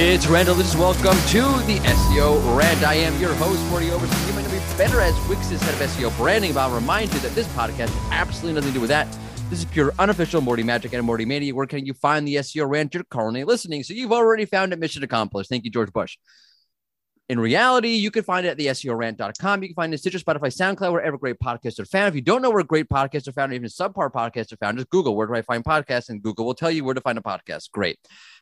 It's Randall. This is welcome to the SEO Rant. I am your host, Mordy Oberstein. You might know me better as Wix's head of SEO branding, but I'll remind you that this podcast has absolutely nothing to do with that. This is pure unofficial Mordy Magic and Mordy Mania. Where can you find the SEO Rant you're currently listening? So you've already found it. Mission accomplished. Thank you, George Bush. In reality, you can find it at the SEOrant.com. You can find it in Stitcher, Spotify, SoundCloud, wherever great podcasts are found. If you don't know where great podcasts are found, or even subpar podcasts are found, just Google where do I find podcasts, and Google will tell you where to find a podcast. Great.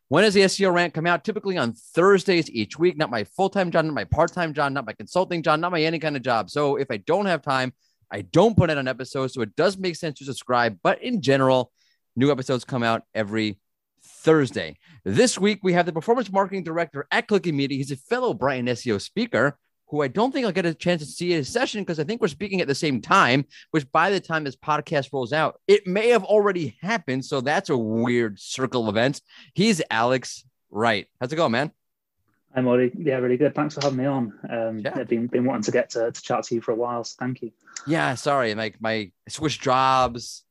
When does the SEO rant come out? Typically on Thursdays each week. Not my full time job, not my part time job, not my consulting job, not my any kind of job. So if I don't have time, I don't put it on episodes. So it does make sense to subscribe. But in general, new episodes come out every Thursday. This week, we have the performance marketing director at Clicking Media. He's a fellow Brighton SEO speaker who I don't think I'll get a chance to see in a session because I think we're speaking at the same time, which by the time this podcast rolls out, it may have already happened. So that's a weird circle of events. He's Alex Wright. How's it going, man? I'm already, yeah, really good. Thanks for having me on. Um, yeah. I've been, been wanting to get to, to chat to you for a while. So thank you. Yeah, sorry. Like my I switched jobs,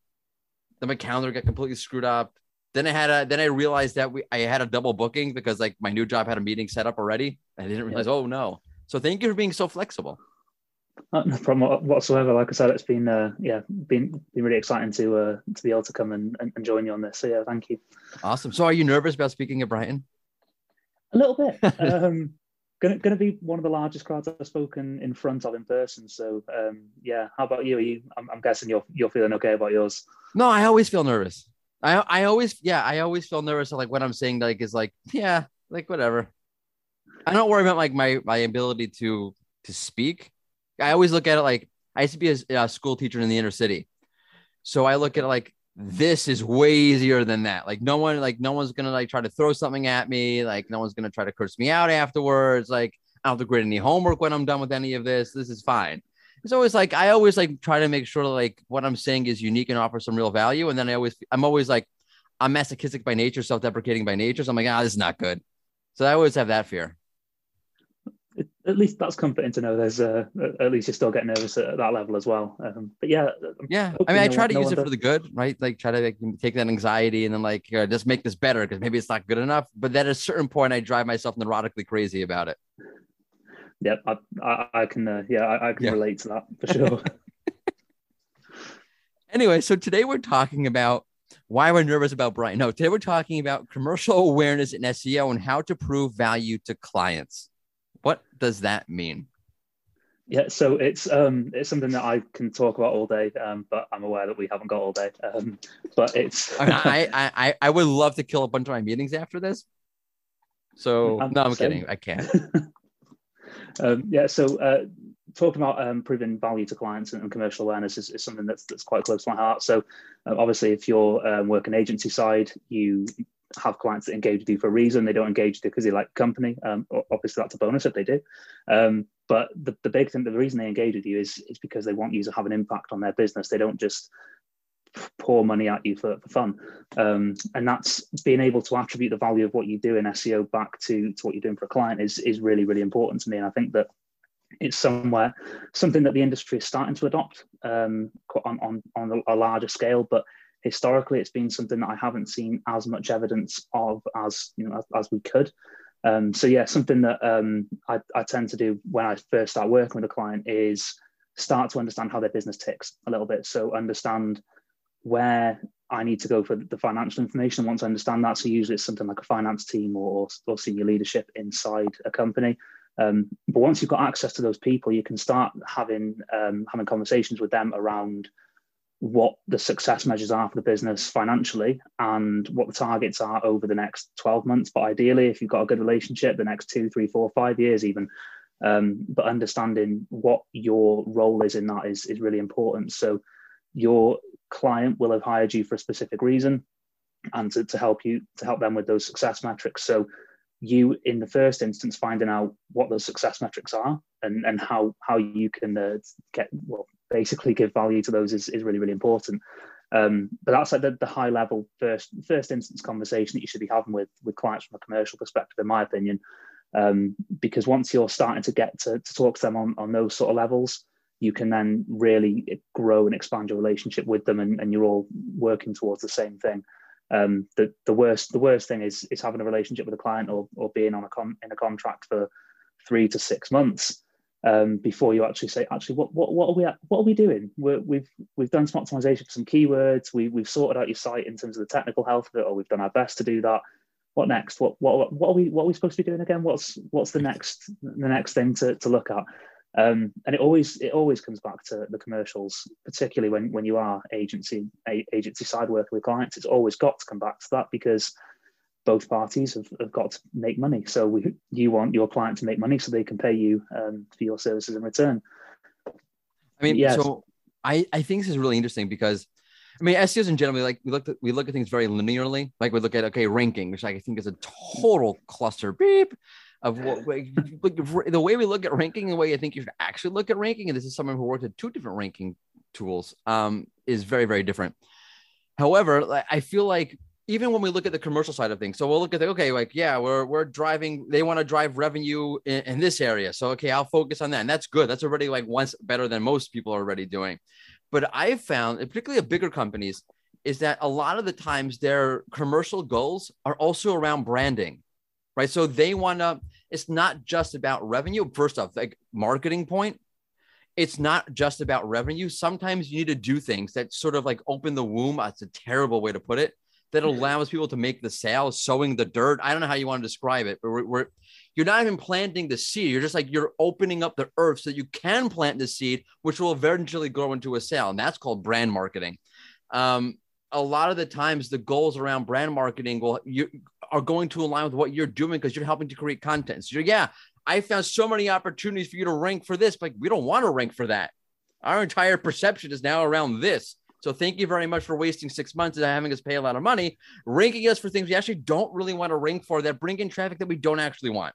then my calendar got completely screwed up. Then I had a, then I realized that we, I had a double booking because like my new job had a meeting set up already. I didn't realize, yeah. oh no. So thank you for being so flexible. Uh, no problem whatsoever. Like I said, it's been uh, yeah, been been really exciting to uh, to be able to come and, and join you on this. So yeah, thank you. Awesome. So are you nervous about speaking at Brighton? A little bit. um, gonna gonna be one of the largest crowds I've spoken in front of in person. So um, yeah, how about you? Are you? I'm, I'm guessing you're you're feeling okay about yours. No, I always feel nervous. I I always yeah, I always feel nervous. Like what I'm saying, like is like yeah, like whatever. I don't worry about like my my ability to to speak. I always look at it like I used to be a, a school teacher in the inner city, so I look at it like this is way easier than that. Like no one like no one's gonna like try to throw something at me. Like no one's gonna try to curse me out afterwards. Like I don't have to grade any homework when I'm done with any of this. This is fine. It's always like I always like try to make sure like what I'm saying is unique and offer some real value. And then I always I'm always like I'm masochistic by nature, self-deprecating by nature. So I'm like, ah, this is not good. So I always have that fear it, at least that's comforting to know there's uh, at least you're still get nervous at, that level as well. Um, but yeah, yeah. I mean, I try to no use it for the good, right? Like try to like, take that anxiety and then like uh, just make this better because maybe it's not good enough. But at a certain point, I drive myself neurotically crazy about it. Yep, I, I, I can. Uh, yeah, I, I can yeah. relate to that for sure. anyway, so today we're talking about why we're nervous about Brighton. No, today we're talking about commercial awareness in SEO and how to prove value to clients. What does that mean? Yeah, so it's um it's something that I can talk about all day, um, but I'm aware that we haven't got all day. Um, but it's I, I I would love to kill a bunch of my meetings after this. So I'm no, I'm saying. kidding. I can't. um, yeah, so uh, talking about um, proving value to clients and, and commercial awareness is, is, something that's that's quite close to my heart. So uh, obviously, if you're um, working agency side, you have clients that engage with you for a reason. They don't engage you because they like company. Um, obviously, that's a bonus if they do. Um, but the, the big thing, the reason they engage with you is, is because they want you to have an impact on their business. They don't just pour money at you for, for fun. Um, and that's being able to attribute the value of what you do in SEO back to, to what you're doing for a client is, is really, really important to me. And I think that it's somewhere something that the industry is starting to adopt um, on, on, on a larger scale, but historically it's been something that I haven't seen as much evidence of as you know as, as we could. Um, so yeah, something that um, I, I, tend to do when I first start working with a client is start to understand how their business ticks a little bit. So understand where I need to go for the financial information. Once I understand that, so usually it's something like a finance team or, or senior leadership inside a company. Um, but once you've got access to those people, you can start having um, having conversations with them around what the success measures are for the business financially and what the targets are over the next 12 months. But ideally, if you've got a good relationship, the next two, three, four, five years, even. Um, but understanding what your role is in that is, is really important. So your client will have hired you for a specific reason and to, to help you to help them with those success metrics. So you in the first instance finding out what those success metrics are and and how how you can uh, get well basically give value to those is, is really really important. Um, but that's like the, the high level first first instance conversation that you should be having with with clients from a commercial perspective in my opinion. Um, because once you're starting to get to, to talk to them on, on those sort of levels you can then really grow and expand your relationship with them and, and you're all working towards the same thing. Um, the the worst the worst thing is is having a relationship with a client or or being on a con in a contract for three to six months um, before you actually say, actually, what what what are we what are we doing? we have we've, we've done some optimization for some keywords. We we've sorted out your site in terms of the technical health of it, or we've done our best to do that. What next? What what what are we what are we supposed to be doing again? What's what's the next the next thing to, to look at? Um, and it always it always comes back to the commercials, particularly when when you are agency a, agency side working with clients. It's always got to come back to that because both parties have, have got to make money. So we, you want your client to make money so they can pay you um, for your services in return. I mean, yes. so I, I think this is really interesting because I mean, SEOs in general, like we look at we look at things very linearly. Like we look at okay, ranking, which I think is a total cluster beep of what the way we look at ranking, the way I think you should actually look at ranking, and this is someone who worked at two different ranking tools, um, is very very different. However, I feel like even when we look at the commercial side of things, so we'll look at the okay, like yeah, we're we're driving. They want to drive revenue in, in, this area, so okay, I'll focus on that, and that's good. That's already like once better than most people are already doing. But I've found, particularly at bigger companies, is that a lot of the times their commercial goals are also around branding, right? So they want to. It's not just about revenue. First off, like marketing point, it's not just about revenue. Sometimes you need to do things that sort of like open the womb. That's a terrible way to put it that allows people to make the sale, sowing the dirt. I don't know how you want to describe it, but we're, we're you're not even planting the seed. You're just like you're opening up the earth so that you can plant the seed, which will eventually grow into a sale, and that's called brand marketing. Um, a lot of the times, the goals around brand marketing will you are going to align with what you're doing because you're helping to create content. So yeah, I found so many opportunities for you to rank for this, but we don't want to rank for that. Our entire perception is now around this. So thank you very much for wasting six months and having us pay a lot of money, ranking us for things we actually don't really want to rank for that bring in traffic that we don't actually want.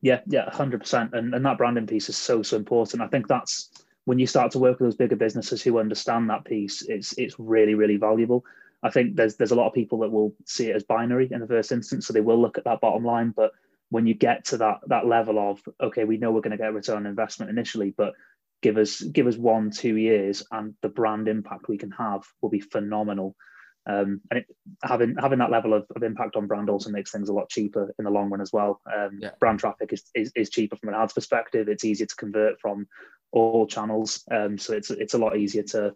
Yeah, yeah, hundred percent. And and that branding piece is so so important. I think that's when you start to work with those bigger businesses who understand that piece, it's it's really really valuable. I think there's there's a lot of people that will see it as binary in the first instance, so they will look at that bottom line. But when you get to that that level of okay, we know we're going to get a return on investment initially, but give us give us one two years and the brand impact we can have will be phenomenal. Um, and it, having having that level of, of, impact on brand also makes things a lot cheaper in the long run as well. Um, yeah. brand traffic is, is, is cheaper from an ads perspective. It's easier to convert from all channels. Um, so it's it's a lot easier to,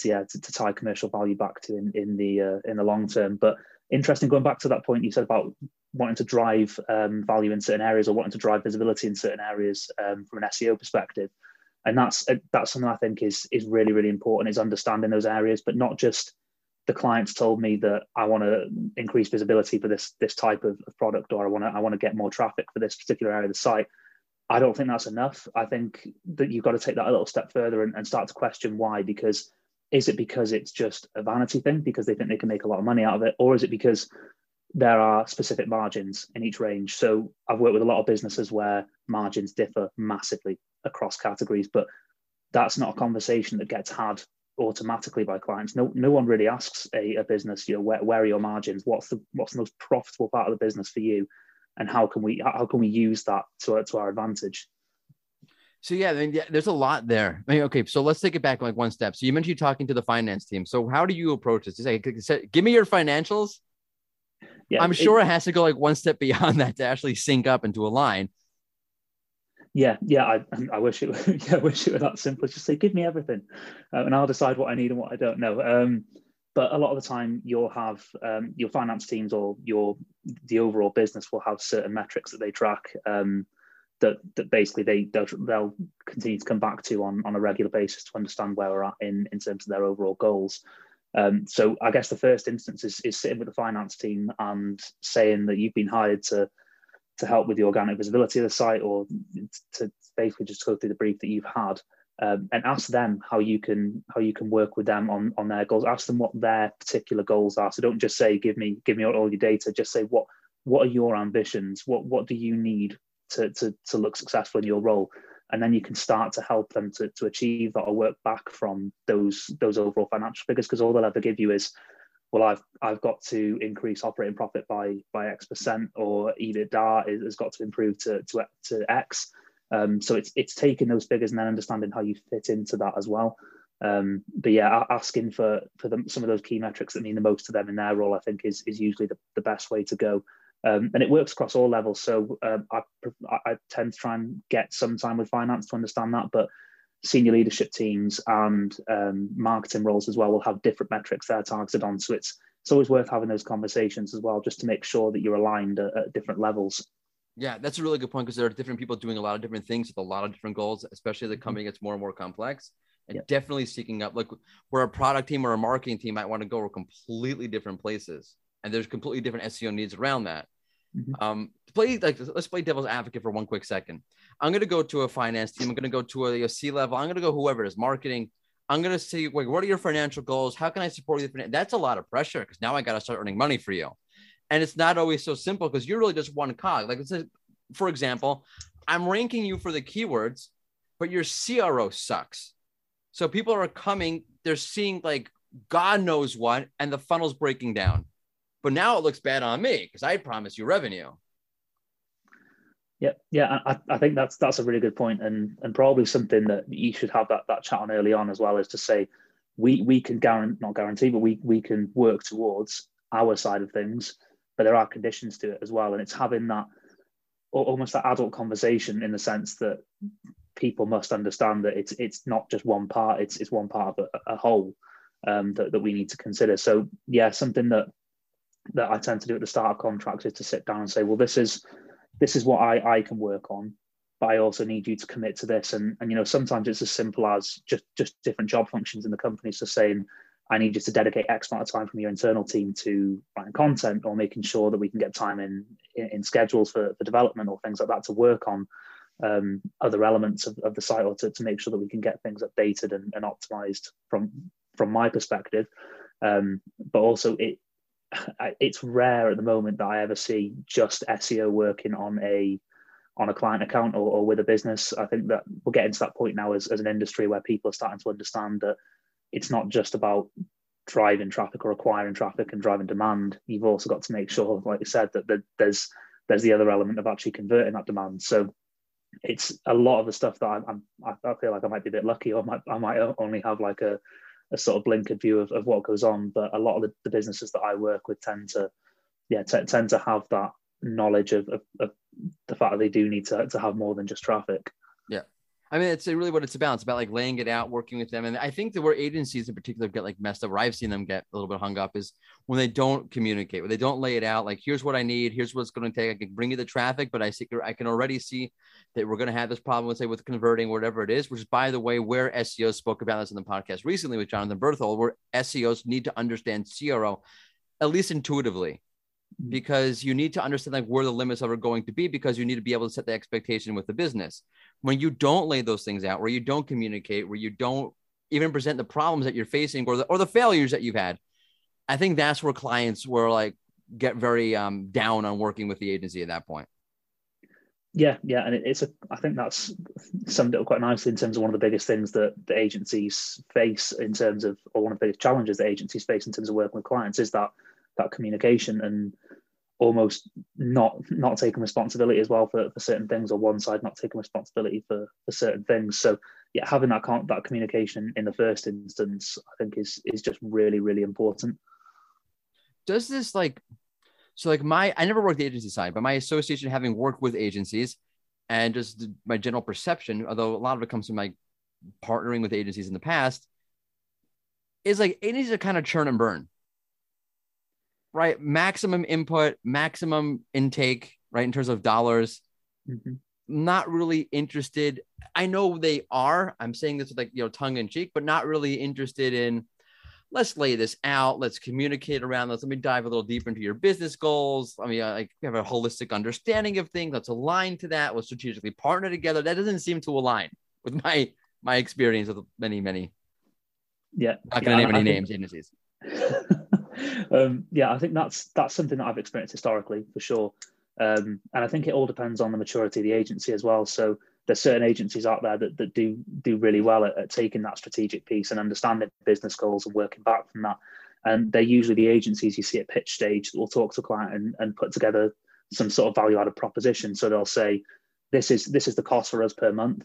to yeah to, to, tie commercial value back to in, in the uh, in the long term. But interesting going back to that point you said about wanting to drive um, value in certain areas or wanting to drive visibility in certain areas um, from an SEO perspective and that's uh, that's something I think is is really really important is understanding those areas, but not just the clients told me that I want to increase visibility for this this type of, of product, or I want to I want to get more traffic for this particular area of the site. I don't think that's enough. I think that you've got to take that a little step further and, and start to question why. Because is it because it's just a vanity thing because they think they can make a lot of money out of it, or is it because there are specific margins in each range. So I've worked with a lot of businesses where margins differ massively across categories, but that's not a conversation that gets had automatically by clients. No, no one really asks a, a business, you know, where, where are your margins? What's the what's the most profitable part of the business for you, and how can we how can we use that to to our advantage? So yeah, I mean, yeah, there's a lot there. I mean, okay, so let's take it back like one step. So you mentioned you talking to the finance team. So how do you approach this? Say, give me your financials. Yeah, I'm sure it, it has to go like one step beyond that to actually sync up into a line yeah, yeah, I, I wish it, were, yeah, I wish it were that simple. Just say, give me everything, uh, and I'll decide what I need and what I don't know. Um, but a lot of the time, you'll have um, your finance teams or your the overall business will have certain metrics that they track um, that that basically they they'll, they'll, continue to come back to on on a regular basis to understand where we're at in in terms of their overall goals. Um, so I guess the first instance is, is sitting with the finance team and saying that you've been hired to to help with the organic visibility of the site or to basically just go through the brief that you've had um, and ask them how you can how you can work with them on on their goals. Ask them what their particular goals are. So don't just say give me give me all your data. Just say what what are your ambitions? What what do you need to to, to look successful in your role and then you can start to help them to, to achieve that or work back from those those overall financial figures because all they'll ever give you is well, I've I've got to increase operating profit by by X percent, or EBITDA has got to improve to to, to X. Um, so it's it's taking those figures and then understanding how you fit into that as well. Um, but yeah, asking for for them, some of those key metrics that mean the most to them in their role, I think, is is usually the, the best way to go. Um, and it works across all levels. So um, I, I tend to try and get some time with finance to understand that, but senior leadership teams and um, marketing roles as well will have different metrics they're targeted on. So it's it's always worth having those conversations as well, just to make sure that you're aligned at, at different levels. Yeah, that's a really good point because there are different people doing a lot of different things with a lot of different goals, especially the mm-hmm. company gets more and more complex. And yeah. definitely seeking up, like where a product team or a marketing team might want to go completely different places, and there's completely different SEO needs around that. Mm-hmm. Um, play like let's play devil's advocate for one quick second. I'm going to go to a finance team. I'm going to go to a, a C level. I'm going to go whoever it is marketing. I'm going to say, like, what are your financial goals? How can I support you? That's a lot of pressure because now I got to start earning money for you. And it's not always so simple because you're really just one cog. Like, for example, I'm ranking you for the keywords, but your CRO sucks. So people are coming, they're seeing like God knows what, and the funnel's breaking down. But now it looks bad on me because I promised you revenue. Yeah, yeah, I, I think that's that's a really good point, and and probably something that you should have that that chat on early on as well, is to say we we can guarantee not guarantee, but we we can work towards our side of things, but there are conditions to it as well, and it's having that almost that adult conversation in the sense that people must understand that it's it's not just one part, it's it's one part of a, a whole um, that that we need to consider. So yeah, something that that I tend to do at the start of contracts is to sit down and say, well, this is this is what I, I can work on, but I also need you to commit to this. And, and you know, sometimes it's as simple as just, just different job functions in the company. So saying, I need you to dedicate X amount of time from your internal team to writing content or making sure that we can get time in, in, in schedules for, for development or things like that to work on um, other elements of, of the site or to, to make sure that we can get things updated and, and optimized from from my perspective. Um, but also it it's rare at the moment that I ever see just SEO working on a on a client account or, or with a business. I think that we're getting to that point now as, as an industry where people are starting to understand that it's not just about driving traffic or acquiring traffic and driving demand. You've also got to make sure, like you said, that there's there's the other element of actually converting that demand. So it's a lot of the stuff that I'm, I'm I feel like I might be a bit lucky, or might, I might only have like a a sort of blinkered view of, of what goes on. But a lot of the, the businesses that I work with tend to, yeah, t- tend to have that knowledge of, of, of, the fact that they do need to, to have more than just traffic. I mean, it's really what it's about. It's about like laying it out, working with them. And I think that where agencies in particular get like messed up, where I've seen them get a little bit hung up is when they don't communicate, when they don't lay it out, like, here's what I need, here's what's going to take. I can bring you the traffic, but I see, I can already see that we're going to have this problem with say with converting whatever it is, which is by the way, where SEOs spoke about this in the podcast recently with Jonathan Berthold, where SEOs need to understand CRO at least intuitively. Because you need to understand like where the limits are going to be because you need to be able to set the expectation with the business when you don't lay those things out, where you don't communicate, where you don't even present the problems that you're facing or the, or the failures that you've had, I think that's where clients were like get very um, down on working with the agency at that point. Yeah, yeah, and it's a. I think that's summed up quite nicely in terms of one of the biggest things that the agencies face in terms of, or one of the biggest challenges that agencies face in terms of working with clients is that that communication and almost not not taking responsibility as well for, for certain things or one side not taking responsibility for, for certain things. So yeah having that that communication in the first instance i think is is just really really important. Does this like so like my i never worked the agency side but my association having worked with agencies and just my general perception although a lot of it comes from my partnering with agencies in the past is like agencies are kind of churn and burn right? Maximum input, maximum intake, right? In terms of dollars. Mm-hmm. Not really interested. I know they are. I'm saying this with like, you know, tongue in cheek, but not really interested in let's lay this out. Let's communicate around this. Let me dive a little deeper into your business goals. I mean, like have a holistic understanding of things. Let's align to that. Let's strategically partner together. That doesn't seem to align with my my experience with many, many. Yeah. Not gonna yeah, name any names, agencies. um, yeah, I think that's that's something that I've experienced historically for sure, um, and I think it all depends on the maturity of the agency as well. So there's certain agencies out there that, that do do really well at, at taking that strategic piece and understanding business goals and working back from that. And they're usually the agencies you see at pitch stage that will talk to a client and, and put together some sort of value added proposition. So they'll say, this is this is the cost for us per month.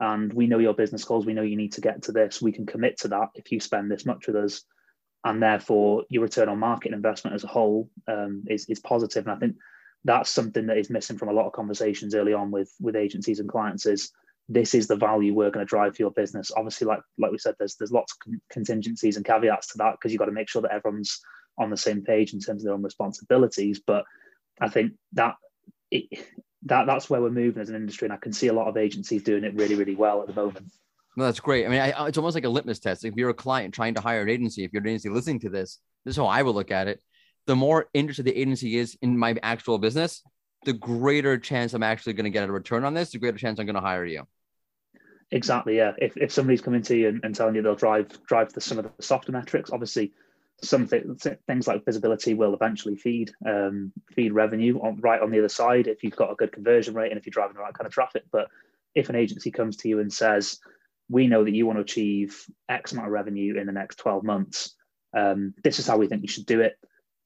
and we know your business goals. We know you need to get to this. We can commit to that if you spend this much with us, and therefore your return on market investment as a whole um, is is positive. And I think that's something that is missing from a lot of conversations early on with with agencies and clients. Is this is the value we're going to drive for your business? Obviously, like like we said, there's there's lots of contingencies and caveats to that because you've got to make sure that everyone's on the same page in terms of their own responsibilities. But I think that it, that that's where we're moving as an industry, and I can see a lot of agencies doing it really, really well at the moment. No, that's great. I mean, I, it's almost like a litmus test. If you're a client trying to hire an agency, if you're an agency listening to this, this is how I would look at it. The more interested the agency is in my actual business, the greater chance I'm actually going to get a return on this, the greater chance I'm going to hire you. Exactly. Yeah. If, if somebody's coming to you and, and telling you they'll drive drive the, some of the softer metrics, obviously some th- things like visibility will eventually feed um, feed revenue on right on the other side if you've got a good conversion rate and if you're driving the right kind of traffic. But if an agency comes to you and says, "We know that you want to achieve X amount of revenue in the next 12 months. Um, this is how we think you should do it.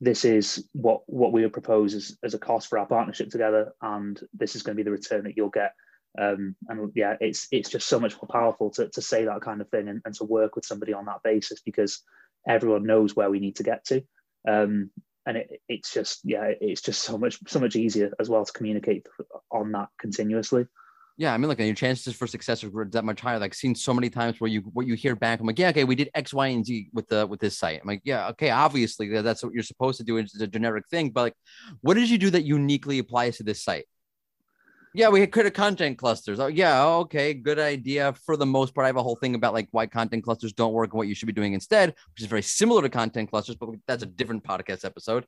This is what what we would propose as, as a cost for our partnership together, and this is going to be the return that you'll get." Um, and yeah, it's it's just so much more powerful to, to say that kind of thing and, and to work with somebody on that basis because everyone knows where we need to get to. Um, and it, it's just yeah, it's just so much so much easier as well to communicate on that continuously. Yeah, I mean, like your chances for success are that much higher. Like, seen so many times where you what you hear back. I'm like, yeah, okay, we did X, Y, and Z with the with this site. I'm like, yeah, okay, obviously that's what you're supposed to do. It's a generic thing, but like, what did you do that uniquely applies to this site? Yeah, we had created content clusters. Oh, yeah, okay, good idea. For the most part, I have a whole thing about like why content clusters don't work and what you should be doing instead, which is very similar to content clusters, but that's a different podcast episode.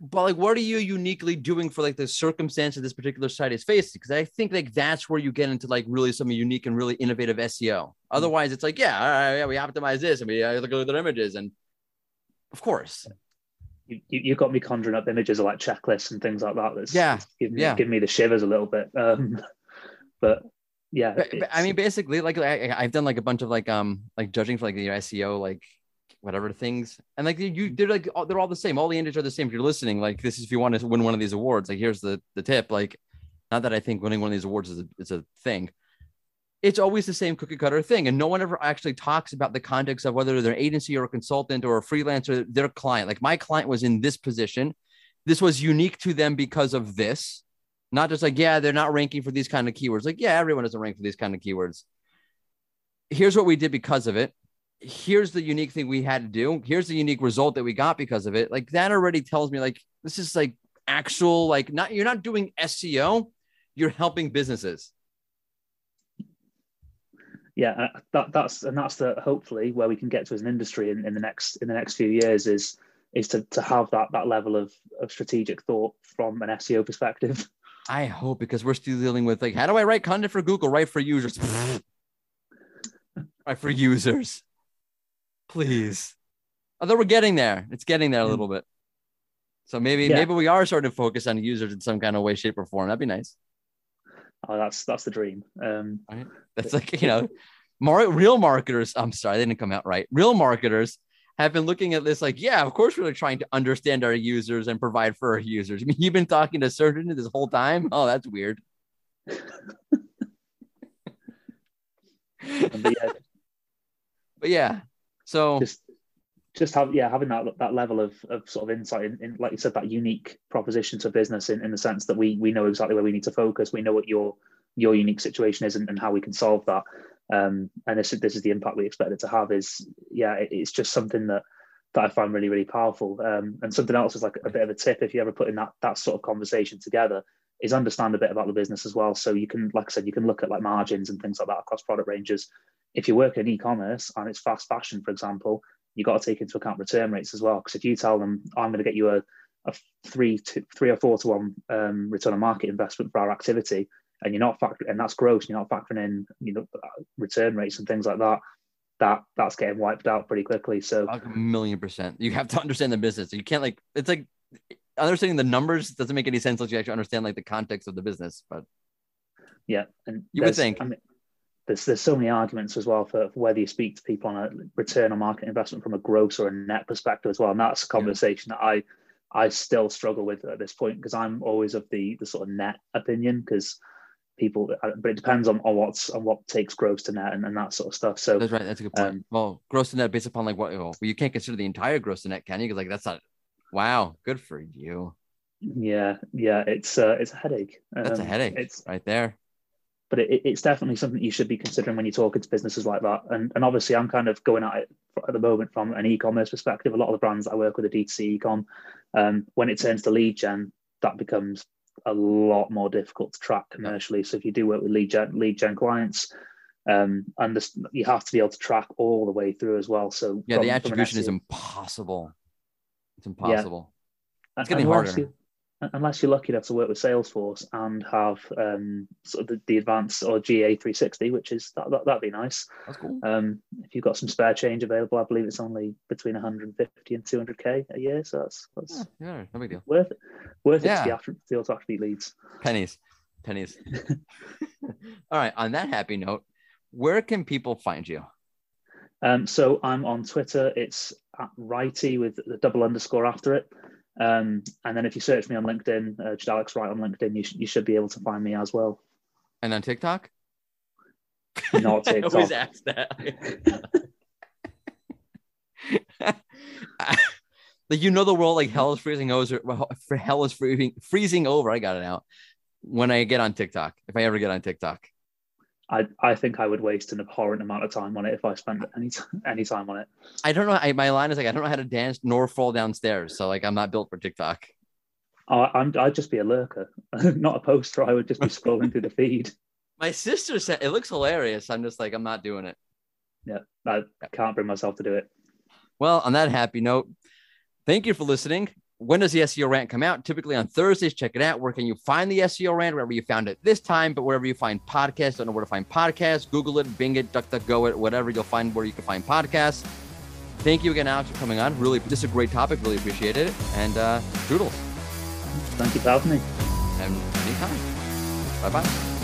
But like, what are you uniquely doing for like the circumstance that this particular site is facing? Because I think like that's where you get into like really some unique and really innovative SEO. Otherwise, it's like, yeah, yeah, we optimize this and we uh, look at their images, and of course, you, you got me conjuring up images of like checklists and things like that. That's yeah, give me, yeah. give me the shivers a little bit. Um, but yeah, but, but, I mean, basically, like I, have done like a bunch of like um like judging for like the SEO like whatever things, and like you mm-hmm. they're like they're all the same. All the indexes are the same. If you're listening, like this is if you want to win one of these awards. Like here's the the tip. Like not that I think winning one of these awards is a, is a thing, it's always the same cookie cutter thing. And no one ever actually talks about the context of whether they're an agency or a consultant or a freelancer, their client. Like my client was in this position. This was unique to them because of this. Not just like, yeah, they're not ranking for these kind of keywords. Like, yeah, everyone doesn't rank for these kind of keywords. Here's what we did because of it. Here's the unique thing we had to do. Here's the unique result that we got because of it. Like that already tells me like this is like actual, like not you're not doing SEO, you're helping businesses yeah, uh, that, that's and that's the hopefully where we can get to as an industry in, in the next in the next few years is is to to have that that level of of strategic thought from an SEO perspective. I hope because we're still dealing with like how do I write content for Google? Write for users. write for users. Please. Although we're getting there. It's getting there a little bit. So maybe yeah. maybe we are starting to focus on users in some kind of way, shape, or form. That'd be nice. Oh, that's that's the dream. Um, right. That's like you know, more real marketers. I'm sorry, they didn't come out right. Real marketers have been looking at this like, yeah, of course we're trying to understand our users and provide for our users. I mean, you've been talking to surgeons this whole time. Oh, that's weird. but, yeah. but yeah, so just just have yeah having that that level of, of sort of insight in, in, like you said that unique proposition to business in, in the sense that we we know exactly where we need to focus. We know what your your unique situation is and, and how we can solve that. Um, and this this is the impact we expect it to have is yeah it, it's just something that that I find really really powerful. Um, and something else is like a bit of a tip if you ever put in that that sort of conversation together is understand a bit about the business as well. So you can like I said you can look at like margins and things like that across product ranges if you work in e-commerce and it's fast fashion for example you've got to take into account return rates as well. Because if you tell them, I'm going to get you a, a three to three or four to one um, return on market investment for our activity, and you're not factoring, and that's gross, you're not factoring in, you know, return rates and things like that. That that's getting wiped out pretty quickly. So like a million percent. You have to understand the business. You can't like it's like understanding the numbers doesn't make any sense unless you actually understand like the context of the business. But yeah, and you would think. I mean, there's there's so many arguments as well for, for, whether you speak to people on a return on market investment from a gross or a net perspective as well, and that's a conversation yeah. that I I still struggle with at this point because I'm always of the the sort of net opinion because people, but it depends on, on what's on what takes gross to net and, and that sort of stuff. So that's right. That's a good point. Um, well, gross to net based upon like what well, you can't consider the entire gross to net, can you? Because like that's not. Wow, good for you. Yeah, yeah, it's uh, it's a headache. Um, that's a um, headache. It's right there. But it, it's definitely something you should be considering when you're talking to businesses like that. And and obviously, I'm kind of going at it at the moment from an e-commerce perspective. A lot of the brands I work with are D2C e-com. Um, when it turns to lead gen, that becomes a lot more difficult to track commercially. So if you do work with lead gen, lead gen clients, um, and this, you have to be able to track all the way through as well. So yeah, from, the attribution is impossible. It's impossible. Yeah. It's getting harder. Unless you're lucky enough to work with Salesforce and have um, sort of the, the advanced or GA 360, which is that, that would be nice. That's cool. Um, if you've got some spare change available, I believe it's only between 150 and 200k a year, so that's that's yeah, yeah no big deal. Worth it. Worth yeah. it to be after to to attribute leads. Pennies, pennies. All right. On that happy note, where can people find you? Um, so I'm on Twitter. It's at righty with the double underscore after it. Um, and then if you search me on LinkedIn, uh, just Alex Wright on LinkedIn, you, sh- you should be able to find me as well. And on TikTok? Not TikTok. I always ask that. like you know the world like hell is freezing over for hell is freezing freezing over. I got it out when I get on TikTok. If I ever get on TikTok. I, I think I would waste an abhorrent amount of time on it if I spent any any time on it. I don't know. I, my line is like I don't know how to dance nor fall downstairs, so like I'm not built for TikTok. Oh, I'm I'd just be a lurker, not a poster. I would just be scrolling through the feed. My sister said it looks hilarious. I'm just like I'm not doing it. Yeah, I can't bring myself to do it. Well, on that happy note, thank you for listening when does the SEO rant come out? Typically on Thursdays. Check it out. Where can you find the SEO rant? Wherever you found it this time, but wherever you find podcasts, don't know where to find podcasts. Google it, Bing it, DuckDuckGo it, whatever. You'll find where you can find podcasts. Thank you again, Alex, for coming on. Really, this is a great topic. Really appreciate it. And uh, doodles. Thank you for having me. And anytime. Bye bye.